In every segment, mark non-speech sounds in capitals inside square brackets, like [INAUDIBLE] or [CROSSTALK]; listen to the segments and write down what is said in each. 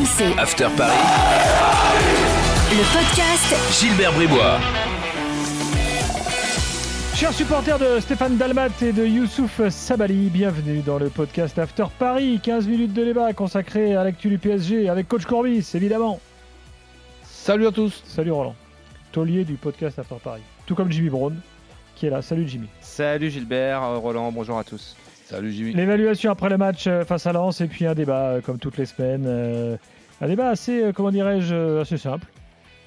RMC. After Paris. Le podcast Gilbert Bribois. Chers supporters de Stéphane Dalmat et de Youssouf Sabali, bienvenue dans le podcast After Paris. 15 minutes de débat consacré à l'actu du PSG avec Coach Courbis, évidemment. Salut à tous. Salut Roland, taulier du podcast After Paris. Tout comme Jimmy Brown, qui est là. Salut Jimmy. Salut Gilbert, euh, Roland, bonjour à tous. Salut Jimmy. L'évaluation après le match euh, face à Lens et puis un débat euh, comme toutes les semaines. Euh, Un débat assez, comment dirais-je, assez simple.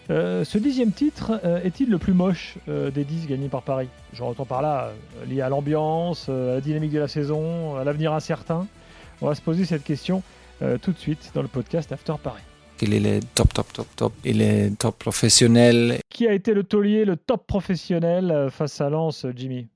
Euh, ce dixième titre euh, est-il le plus moche euh, des dix gagnés par Paris? Je entends par là lié à l'ambiance, à la dynamique de la saison, à l'avenir incertain. On va se poser cette question tout de suite dans le podcast After Paris. Il est le top, top, top, top. Il est top professionnel? Qui a été le taulier, le top professionnel face à Lens, Jimmy?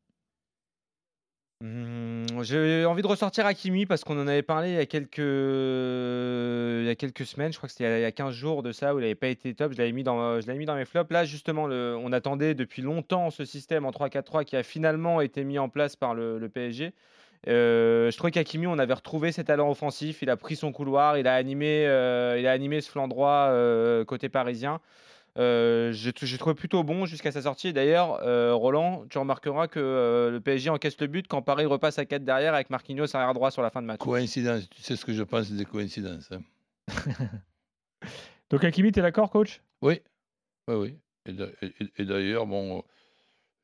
Hmm, J'ai envie de ressortir Hakimi parce qu'on en avait parlé il y a quelques, il y a quelques semaines, je crois que c'était il y a- il y a 15 jours de ça, où il n'avait pas été top, je l'avais mis, dans, mis dans mes flops. Là, justement, on attendait depuis longtemps ce système en 3-4-3 qui a finalement été mis en place par le, PSG. Euh, je trouvais qu'Hakimi, on avait retrouvé ses talents offensifs, il a pris son couloir, il a animé, euh, il a animé ce flanc droit euh, côté parisien. Euh, j'ai trouvé plutôt bon jusqu'à sa sortie. D'ailleurs, euh, Roland, tu remarqueras que euh, le PSG encaisse le but quand Paris repasse à 4 derrière avec Marquinhos arrière droit sur la fin de match. Coïncidence. Tu sais ce que je pense des coïncidences. hein. [LAUGHS] Donc Hakimi, t'es d'accord, coach? Oui. Oui, oui. Et d'a- et- et d'ailleurs, bon,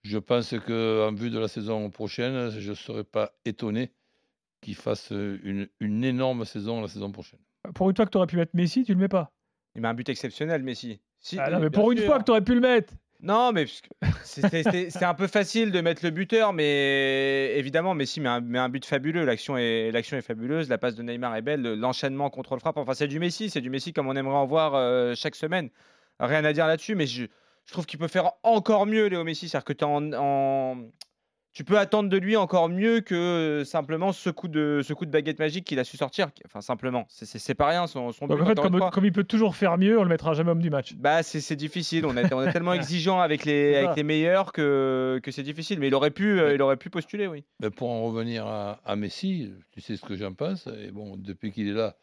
je pense qu'en vue de la saison prochaine, je ne serais pas étonné qu'il fasse une, une énorme saison la saison prochaine. Pour une fois que t'aurais pu mettre Messi, tu le mets pas? Il met un but exceptionnel, Messi. Si, Ah non, euh, mais pour une fois que t'aurais pu le mettre Non, mais parce que c'est- un peu facile de mettre le buteur, mais évidemment, Messi met un, met un but fabuleux. L'action est, fabuleuse, la passe de Neymar est belle, le- l'enchaînement contre le frappe. Enfin, c'est du Messi, c'est du Messi comme on aimerait en voir euh, chaque semaine. Rien à dire là-dessus, mais je, je trouve qu'il peut faire encore mieux, Léo Messi. C'est-à-dire que t'es en, en- tu peux attendre de lui encore mieux que euh, simplement ce coup de, ce coup de baguette magique qu'il a su sortir. Enfin, simplement, c'est- c'est c'est pas rien. Son, son Donc but, en fait, comme, il peut toujours faire mieux, on le mettra jamais homme du match. Bah, c'est c'est difficile. On est, on est [LAUGHS] tellement exigeant avec les, avec meilleurs que, que c'est difficile. Mais il aurait pu, euh, il aurait pu postuler, oui. Mais pour en revenir à, à Messi, tu sais ce que j'en pense. Et bon, depuis qu'il est là,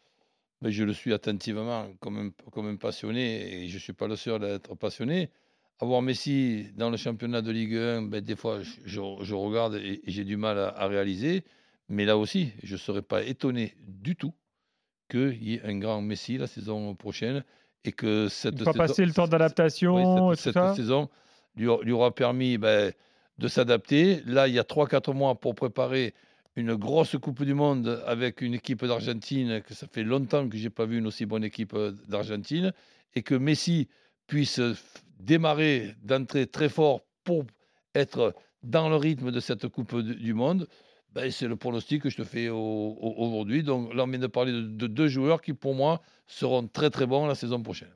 je le suis attentivement comme un, comme un passionné et je ne suis pas le seul à être passionné. Avoir Messi dans le championnat de Ligue 1, ben, des fois, je, regarde et, et j'ai du mal à, à réaliser. Mais là aussi, je ne serais pas étonné du tout qu'il y ait un grand Messi la saison prochaine et que cette Il saison- passer le temps d'adaptation oui, et cette, saison lui, aura- lui aura permis ben, de s'adapter. Là, il y a 3-4 mois pour préparer une grosse Coupe du Monde avec une équipe d'Argentine, que ça fait longtemps que je n'ai pas vu une aussi bonne équipe euh, d'Argentine, et que Messi puisse démarrer d'entrée très fort pour être dans le rythme de cette Coupe du Monde. Ben, c'est le pronostic que je te fais au- au- aujourd'hui. Donc là, on vient de parler de, de deux joueurs qui, pour moi, seront très très bons la saison prochaine.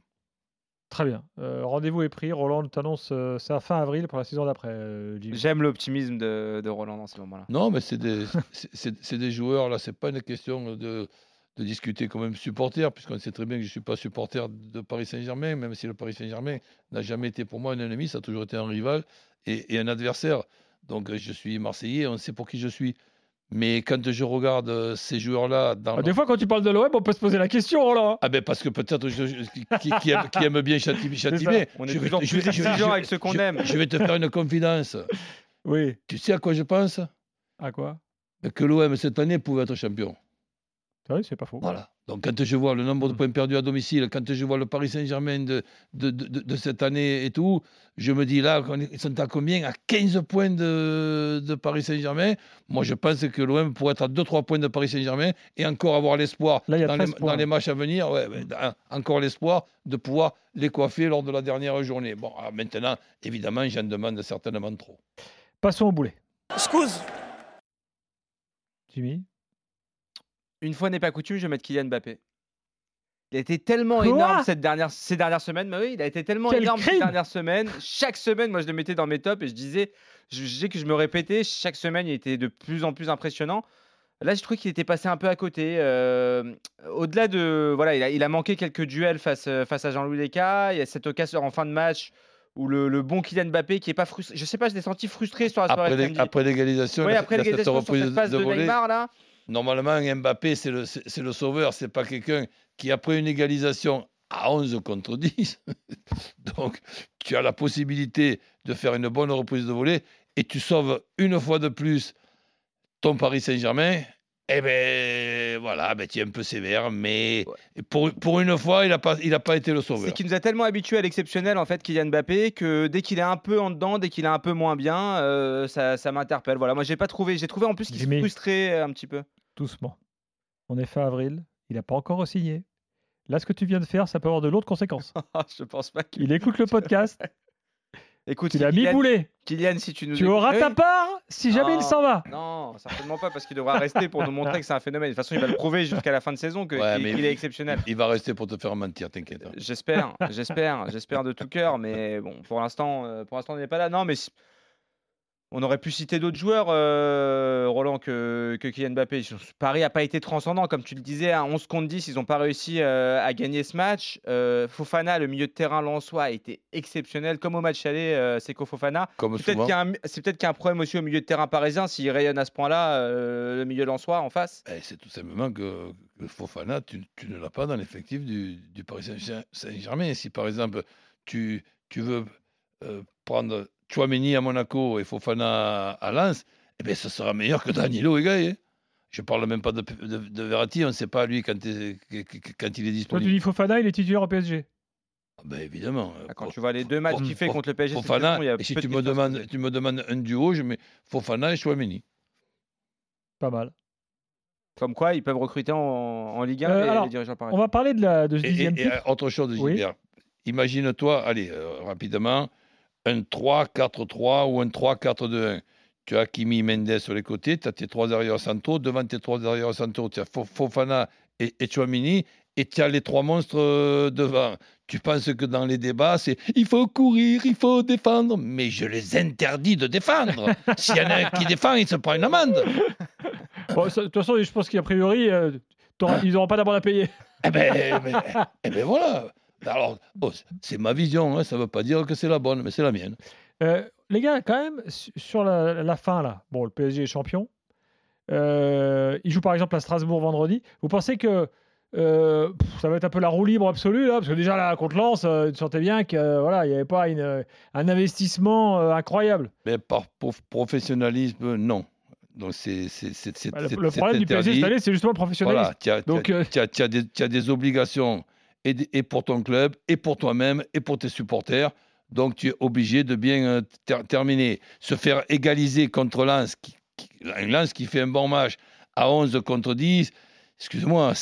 Très bien. Euh, Rendez-vous est pris. Roland t'annonce euh, ça fin avril pour la saison d'après. euh. J'aime l'optimisme de, de Roland dans ce moment-là. Non, mais c'est des, [LAUGHS] des joueurs, là, c'est pas une question de, de discuter comme même supporter, puisqu'on sait très bien que je ne suis pas supporter de Paris Saint-Germain, même si le Paris Saint-Germain n'a jamais été pour moi un ennemi, ça a toujours été un rival et, et un adversaire. Donc je suis Marseillais, on sait pour qui je suis. Mais quand je regarde euh, ces joueurs-là dans Ah, leur- des fois, quand tu parles de l'OM, on peut se poser la question, Roland. Ah ben parce que peut-être je- je- qui, qui aime, qui aime bien Châti- Châtiment. On est Je vais plus je vais- je vais- avec ceux qu'on aime. Je vais te faire une confidence. [LAUGHS] Oui. Tu sais à quoi je pense? À quoi? Que l'OM cette année pouvait être champion. Oui, c'est pas faux. Voilà. Donc quand je vois le nombre de Mm. points perdus à domicile, quand je vois le Paris Saint-Germain de, de, de- cette année et tout, je me dis là, ils sont à combien? À 15 points de, de Paris Saint-Germain. Moi, je pense que l'OM pourrait être à 2-3 points de Paris Saint-Germain et encore avoir l'espoir dans, les, 13 points. dans les matchs à venir, ouais, encore l'espoir de pouvoir les coiffer lors de la dernière journée. Bon, alors maintenant, évidemment, j'en demande certainement trop. Passons au boulet. Jimmy? Une fois n'est pas coutume, je vais mettre Kylian Mbappé. Il a été tellement Quoi énorme cette dernière, ces dernières semaines. Mais oui, il a été tellement Quel énorme ces dernières semaines. Chaque semaine, moi, je le mettais dans mes tops et je disais, je, je disais que je me répétais. Chaque semaine, il était de plus en plus impressionnant. Là, je trouvais qu'il était passé un peu à côté. euh, Au-delà de. Voilà, il a, il a manqué quelques duels face, euh, face à Jean-Louis Leca. Il y a cette occasion en fin de match où le, le bon Kylian Mbappé qui est pas frustré. Je sais pas, je l'ai senti frustré sur la soirée Après de l'égalisation, a- après il a cette l'égalisation sur reprise cette passe de, volée. Neymar là. Normalement, Mbappé, c'est le, c'est le sauveur. C'est pas quelqu'un qui, après une égalisation à 11 contre 10, [LAUGHS] donc tu as la possibilité de faire une bonne reprise de volée et tu sauves une fois de plus ton Paris Saint-Germain. Eh ben voilà, ben, tu es un peu sévère, mais pour, pour une fois, il n'a pas, il a pas été le sauveur. C'est qu'il nous a tellement habitués à l'exceptionnel, en fait, Kylian Mbappé, que dès qu'il est un peu en dedans, dès qu'il est un peu moins bien, euh, ça, ça m'interpelle. Voilà, moi, j'ai pas trouvé. J'ai trouvé en plus qu'il se frustrait un petit peu. Doucement. On est fin avril. Il n'a pas encore signé. Là, ce que tu viens de faire, ça peut avoir de lourdes conséquences. [LAUGHS] je pense pas qu'il. Il écoute le [LAUGHS] podcast. Écoute, Il a mis Kylian, boulet. Kylian, si tu nous Tu écoutes- auras ta part si jamais il s'en va. Non, certainement pas, parce qu'il devra rester pour nous montrer que c'est un phénomène. De toute façon, il va le prouver jusqu'à la fin de saison que- Ouais, qu'il qu'il est exceptionnel. Il va rester pour te faire mentir, t'inquiète. hein. J'espère, j'espère, j'espère de tout cœur, mais bon, pour l'instant, euh, pour l'instant, on n'est pas là. Non, mais on aurait pu citer d'autres joueurs, euh, Roland, que, que Kylian Mbappé. Paris n'a pas été transcendant, comme tu le disais, à 11 contre 10, ils n'ont pas réussi euh, à gagner ce match. Euh, Fofana, le milieu de terrain lensois, a été exceptionnel, comme au match aller, Seko Fofana. C'est peut-être qu'il y, a un- y a problème aussi au milieu de terrain parisien, s'il rayonne à ce point-là, le milieu lensois en face. Eh, c'est tout simplement que, que Fofana, tu, tu ne l'as pas dans l'effectif du, du Paris Saint- Saint-Germain. Si par exemple, tu, tu veux prendre Chouameni à Monaco et Fofana à Lens, eh bien, ce sera meilleur que Danilo et Gaï. hein. Je parle même pas de, de, de Verratti, on ne sait pas lui quand, il- quand il est Toi, tu disponible. dis Fofana, il est titulaire au PSG. Ah ben, évidemment. Ah, Quand tu vois les deux matchs qu'il fait contre le PSG, Fofana, il y a et si tu me, demandes, poser. tu me demandes un duo, je mets Fofana et Chouameni. Pas mal. Comme quoi, ils peuvent recruter en, en Ligue 1 Euh, les, alors, les dirigeants On va parler de, la, de ce Et, dixième et- et, euh, autre chose, Oui. Imagine-toi, allez, euh, rapidement, un 3-4-3 ou un 3-4-2-1. Tu as Kimi Mendes sur les côtés, tu as tes trois arrières centraux. Devant tes trois arrières centraux, tu as Fo- Fofana et, et Chouamini. Et tu as les trois monstres euh, devant. Tu penses que dans les débats, c'est il faut courir, il faut défendre. Mais je les interdis de défendre. [LAUGHS] S'il y en a un qui défend, il se prend une amende. Bon, ça- de toute façon, je pense qu'a priori, euh, t'auras- ils n'auront pas d'amende à payer. Eh ben, ben, eh ben voilà. Alors, oh, c'est ma vision, hein, ça ne veut pas dire que c'est la bonne, mais c'est la mienne. Euh, les gars, quand même, su- sur la, la fin, là, bon, le PSG est champion. Euh, il joue par exemple à Strasbourg vendredi. Vous pensez que euh, ça va être un peu la roue libre absolue, là Parce que déjà, là, contre Lens, tu sentais bien qu'il voilà, il n'y avait pas une, un investissement incroyable. Mais par prof- professionnalisme, non. Donc c'est Bah, le, problème du PSG interdit. cette année, c'est justement le professionnalisme. Voilà, tu as, as des obligations et, pour ton club, et pour toi-même, et pour tes supporters. Donc tu es obligé de bien euh, ter- terminer. Se faire égaliser contre Lens, qui, qui- Lens qui fait un bon match à 11 contre 10, excuse-moi,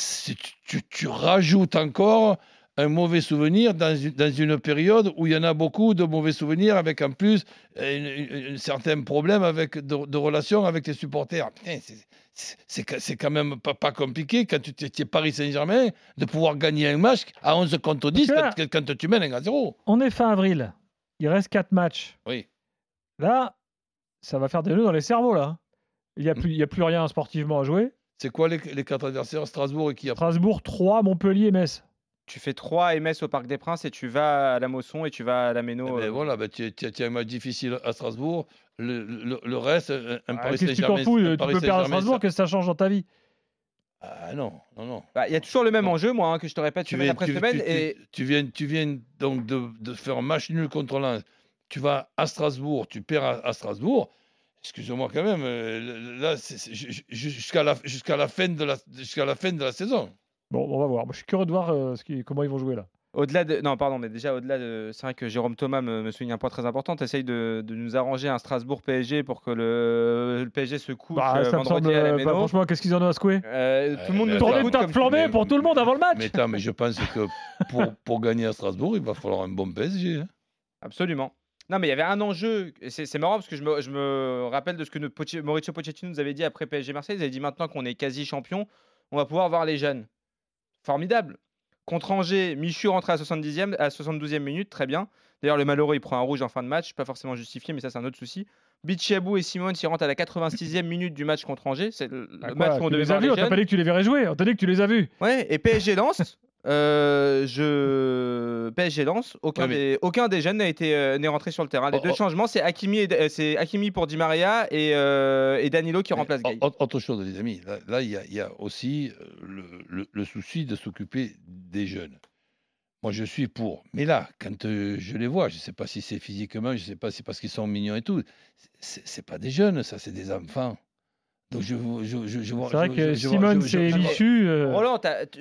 tu- tu rajoutes encore un mauvais souvenir dans une, dans une période où il y en a beaucoup de mauvais souvenirs, avec en plus un certain problème avec, de, de relation avec tes supporters. Putain, c'est- quand même pas, pas compliqué quand tu es Paris Saint-Germain de pouvoir gagner un match à 11 contre 10 que là- quand, quand tu mènes 1 à 0. on est fin avril. Il reste 4 matchs. Oui. Là, ça va faire des nœuds dans les cerveaux, là. Il n'y a, Mm. plus- il y a plus rien sportivement à jouer. C'est quoi les, les quatre adversaires Strasbourg et qui a Strasbourg 3, Montpellier, Metz. Tu fais 3 MS au Parc des Princes et tu vas à la Mosson et tu vas à la Méno. Eh ben euh, voilà, ben tu, tu- tu as un match difficile à Strasbourg. Le, le- le reste, un, Ah, Paris Qu'est-ce que tu t'en Saint-Germain. fous Tu peux perdre à Saint-Germain, Strasbourg, qu'est-ce que ça change dans ta vie? Ah non, non, non. bah, Il y a toujours le même Non. enjeu, moi, hein, que je te répète tu semaine viens, après tu- semaine. tu- tu- et tu viens, tu viens donc de, de faire un match nul contre Lens. Tu vas à Strasbourg, tu perds à, à Strasbourg. Excusez-moi quand même. euh, Là, jusqu'à la, jusqu'à la fin de la, jusqu'à la fin de la saison. Bon, on va voir. Moi, je suis curieux de voir euh, ce qui- comment ils vont jouer là. Au-delà de. Non, pardon, mais déjà, au-delà de. C'est vrai que Jérôme Thomas me, me souligne un point très important. Tu essayes de, de nous arranger un Strasbourg-PSG pour que le, le PSG se couche Bah, euh, ça me vendredi semble. à la euh, Méno. bah, franchement, qu'est-ce qu'ils en ont à secouer Euh, tout le monde nous ta tu flambée pour tout le monde avant le match Mais attends, mais je pense que pour, pour gagner à Strasbourg, il va falloir un bon PSG. hein. Absolument. Non, mais il y avait un enjeu. C'est marrant parce que je me, je me rappelle de ce que Poche- Mauricio Pochettino nous avait dit après PSG Marseille. Il avait dit maintenant qu'on est quasi champion, on va pouvoir voir les jeunes. Formidable. Contre Angers, Michu rentre à 70e, à 72e minute, très bien. D'ailleurs, le malheureux, il prend un rouge en fin de match, pas forcément justifié, mais ça, c'est un autre souci. Bichiabou et Simone s'y rentrent à la 86e minute du match contre Angers. C'est le, Bah, match qu'on devait les voir les on t'a pas dit que tu les verrais jouer, on t'a dit que tu les as vus. Ouais, et PSG lance. Euh, je PSG lance. Aucun, Ouais, mais- des, aucun des jeunes n'a été euh, n'est rentré sur le terrain. Les Oh, deux oh. changements, c'est Hakimi, et, c'est Hakimi pour Di Maria et, euh, et Danilo qui Mais remplace Gay. au- Autre chose, les amis, là, il y, a- il y a aussi le, le- le souci de s'occuper des jeunes. Moi, je suis pour. Mais là, quand je les vois, je ne sais pas si c'est physiquement, je ne sais pas si c'est parce qu'ils sont mignons et tout. C'est pas des jeunes, ça, c'est des enfants. Donc, je, je, je. C'est vrai je- que Simone, c'est l'issue. euh, Roland,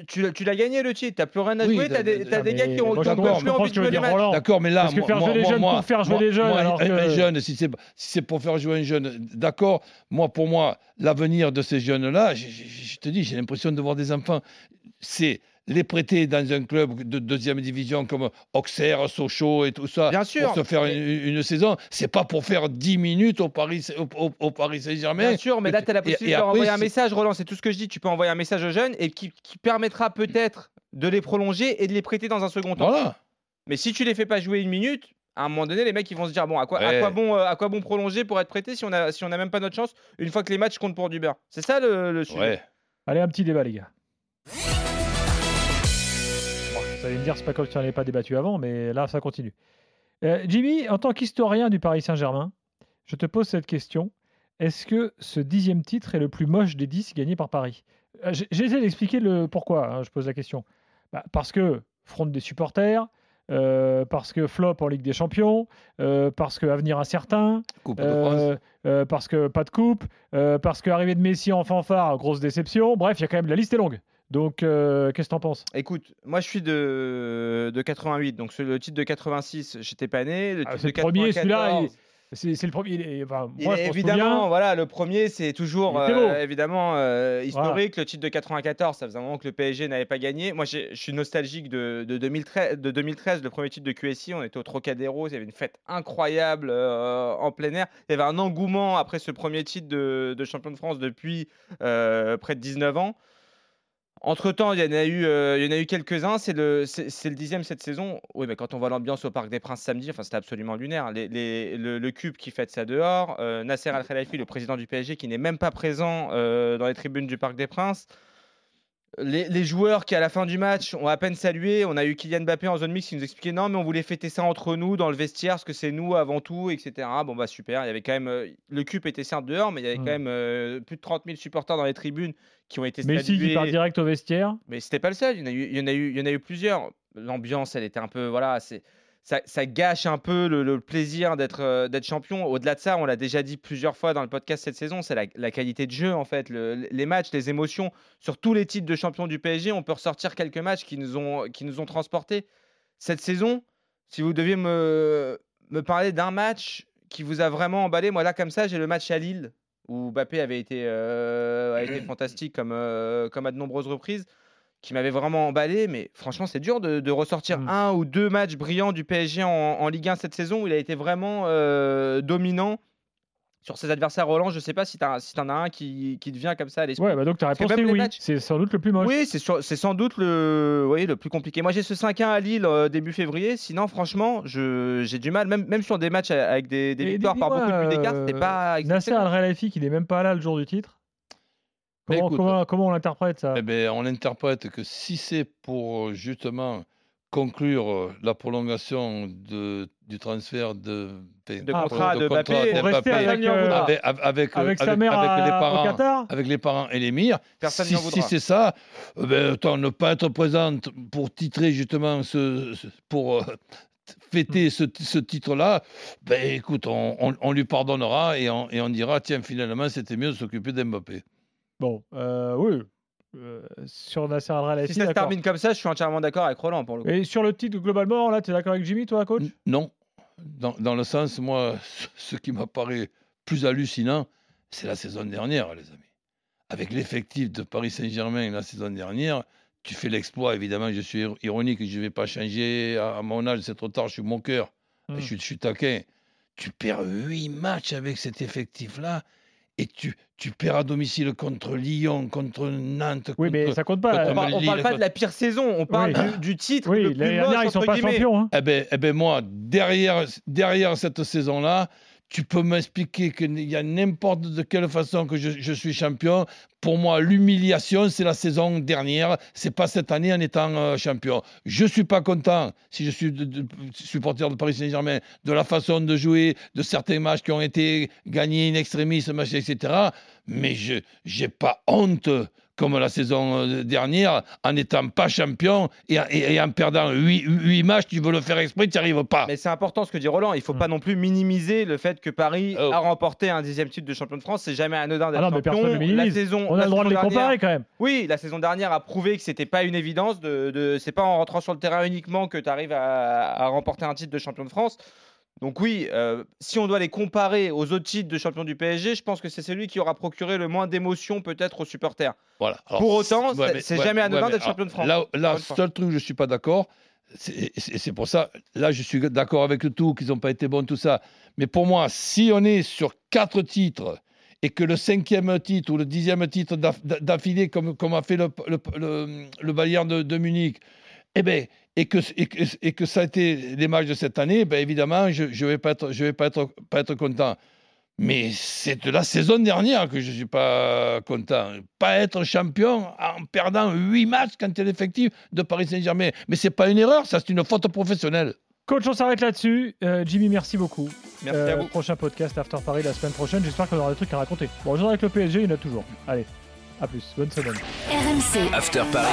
tu, tu l'as gagné le titre, t'as plus rien à Oui, jouer, t'as des, t'as des gars qui ont, plus envie de jouer les matchs. D'accord, mais là, Parce que faire moi- jouer les jeunes moi- pour faire jouer moi- les jeunes, moi, alors un, que- un jeune, si c'est pour faire jouer un jeune, d'accord. Moi, pour moi, l'avenir de ces jeunes-là, je, je- je te dis, j'ai l'impression de voir des enfants. C'est les prêter dans un club de deuxième division comme Auxerre, Sochaux et tout ça. Bien sûr, Pour se faire mais- une, une saison, c'est pas pour faire 10 minutes au Paris, au, au- au Paris Saint-Germain. Bien sûr, mais là, tu as la Et- et possibilité de après, renvoyer un message, Roland. C'est tout ce que je dis. Tu peux envoyer un message aux jeunes et qui, qui permettra peut-être de les prolonger et de les prêter dans un second temps. Voilà. Mais si tu les fais pas jouer une minute, à un moment donné, les mecs ils vont se dire bon, à quoi, à Ouais. quoi bon, euh, à quoi bon prolonger pour être prêté si on a, si on a même pas notre chance une fois que les matchs comptent pour du beurre? C'est ça le, le sujet. Ouais. Allez, un petit débat, les gars. Vous allez me dire, c'est pas comme si on n'avait pas débattu avant, mais là, ça continue. Euh, Jimmy, en tant qu'historien du Paris Saint-Germain, je te pose cette question. Est-ce que ce dixième titre est le plus moche des dix gagnés par Paris? Euh, j'ai- J'essaie d'expliquer le pourquoi hein, je pose la question. Bah, parce que fronte des supporters, euh, parce que flop en Ligue des Champions, euh, parce que avenir incertain, euh, parce que pas de coupe, parce que arrivée de Messi en fanfare, grosse déception. Bref, il y a quand même la liste est longue. Donc, euh, qu'est-ce que t'en penses? Écoute, moi je suis de, de 88, donc sur le titre de assez j'étais pas né. Le Ah, titre de le premier, celui-là. 94, il- C'est le premier. il enfin, moi, je évidemment, voilà, le premier c'est toujours euh, évidemment euh, historique. Le titre de 94, ça faisait un moment que le PSG n'avait pas gagné. Moi je suis nostalgique de, de 2013, de 2013, le premier titre de QSI. On était au Trocadéro, il y avait une fête incroyable euh, en plein air. Il y avait un engouement après ce premier titre de, de champion de France depuis près de 19 ans. Entre temps, il y en a eu, euh, quelques-uns. C'est le, dixième cette saison. Oui, mais quand on voit l'ambiance au Parc des Princes samedi, enfin, c'était absolument lunaire. Le, cube qui fête ça dehors, euh, Nasser Al Khelaifi, le président du PSG, qui n'est même pas présent euh, dans les tribunes du Parc des Princes. Les, les joueurs qui, à la fin du match, ont à peine salué. On a eu Kylian Mbappé en zone mixte qui nous expliquait non, mais on voulait fêter ça entre nous dans le vestiaire, parce que c'est nous avant tout, etc. Bon, bah super. Il y avait quand même. euh, le cube était certes dehors, mais il y avait quand même euh, plus de 30 000 supporters dans les tribunes qui ont été Messi qui part direct au vestiaire. Mais c'était pas le seul, il y en a eu, il y en a eu, il y en a eu plusieurs. L'ambiance, elle était un peu, voilà, c'est, ça, ça gâche un peu le, le plaisir d'être, euh, d'être champion. Au-delà de ça, on l'a déjà dit plusieurs fois dans le podcast cette saison, c'est la, la qualité de jeu en fait, le- les matchs, les émotions. Sur tous les titres de champion du PSG, on peut ressortir quelques matchs qui nous ont, qui nous ont transportés. Cette saison, si vous deviez me, me parler d'un match qui vous a vraiment emballé, moi là comme ça, j'ai le match à Lille où Mbappé avait été, euh, a été [CLEARS THROAT] fantastique comme, euh, comme à de nombreuses reprises, qui m'avait vraiment emballé. Mais franchement, c'est dur de, de ressortir Mm. un ou deux matchs brillants du PSG en, en Ligue 1 cette saison où il a été vraiment euh, dominant sur ses adversaires Roland. Je sais pas si tu si en as un qui, qui te vient comme ça à l'esprit. Ouais, bah donc ta réponse est oui. matchs- C'est sans doute le plus moche. Oui, c'est sans doute le, oui, le plus compliqué. Moi, j'ai ce 5-1 à Lille euh, début février. Sinon, franchement, j'ai du mal, même, même sur des matchs avec des, victoires par beaucoup de buts d'écart, c'était euh, pas Nasser exceptionnel. Al Khelaifi qui n'est même pas là le jour du titre. Comment, écoute, comment, comment on l'interprète ça? Eh ben, on interprète que si c'est pour euh, justement conclure euh, la prolongation de, du transfert de, De Ah, contrat de contrat Mbappé, rester Mbappé avec, euh, avec, avec, avec sa mère avec à- les au parents, Qatar? avec les parents et l'émir. Si, si c'est ça, euh, ben, ne pas être présente pour titrer justement ce, ce- pour euh, fêter ce, ce titre-là, ben écoute, on, on- on lui pardonnera et on, et on dira tiens finalement c'était mieux de s'occuper d'Mbappé. Bon, euh, oui. Euh, sur Nasser Al. Si ça se termine comme ça, je suis entièrement d'accord avec Roland pour le coup. Et sur le titre, globalement, là, tu es d'accord avec Jimmy, toi, coach? N- Non, dans, dans le sens, moi, [LAUGHS] ce qui m'apparaît plus hallucinant, c'est la saison dernière, les amis. Avec l'effectif de Paris Saint-Germain la saison dernière, tu fais l'exploit, évidemment, je suis ir- ironique, je ne vais pas changer à, à mon âge, c'est trop tard, je suis mon cœur, Hmm. je, suis- je suis taquin. Tu perds huit matchs avec cet effectif-là et tu, tu perds à domicile contre Lyon, contre Nantes. Oui, mais contre- ça compte pas. On parle, on parle pas de la pire saison, on parle Oui. du, du titre Oui, le plus dernière, ils sont pas guillemets. champions. hein. Eh ben, eh ben moi, derrière, derrière cette saison-là, tu peux m'expliquer qu'il y a n'importe de quelle façon que je, suis champion. Pour moi, l'humiliation, c'est la saison dernière. C'est pas cette année en étant euh, champion. Je suis pas content, si je suis supporter de Paris Saint-Germain, de la façon de jouer, de certains matchs qui ont été gagnés in extremis, etc. Mais je j'ai pas honte comme la saison euh, dernière, en n'étant pas champion et, en- et- et en perdant 8, matchs, tu veux le faire exprès, tu n'y arrives pas. Mais c'est important ce que dit Roland. Il faut Mm. pas non plus minimiser le fait que Paris Oh. a remporté un dixième titre de champion de France. C'est jamais anodin d'être Ah champion. ne la saison, On a le droit de les dernière- comparer quand même. Oui, la saison dernière a prouvé que c'était pas une évidence. De, de- c'est pas en rentrant sur le terrain uniquement que tu arrives à, à remporter un titre de champion de France. Donc oui, euh, si on doit les comparer aux autres titres de champion du PSG, je pense que c'est celui qui aura procuré le moins d'émotions peut-être aux supporters. Voilà. Alors, Pour autant, ouais, c'est- mais- c'est ouais, jamais anodin mais d'être champion de France. Là, seul truc où je suis pas d'accord, c'est pour ça, là, je suis d'accord avec le tout, qu'ils n'ont pas été bons, tout ça. Mais pour moi, si on est sur quatre titres et que le cinquième titre ou le dixième titre d'aff- d'affilée, comme, comme a fait le, le, le, le Bayern de, de Munich, eh ben, et, que, et, que, et que ça a été les matchs de cette année, ben évidemment, je ne vais, pas être, je vais pas, être, pas être content. Mais c'est de la saison dernière que je ne suis pas content. Pas être champion en perdant 8 matchs quand tu es l'effectif de Paris Saint-Germain. Mais c'est pas une erreur, ça c'est une faute professionnelle. Coach, on s'arrête là-dessus. Euh, Jimmy, merci beaucoup. Merci Euh, à vous. Prochain podcast After Paris la semaine prochaine. J'espère qu'on aura des trucs à raconter. Bon, je avec le PSG, il y en a toujours. Allez, à plus. Bonne semaine. RMC, After Paris,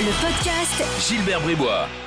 le podcast Gilbert Bribois.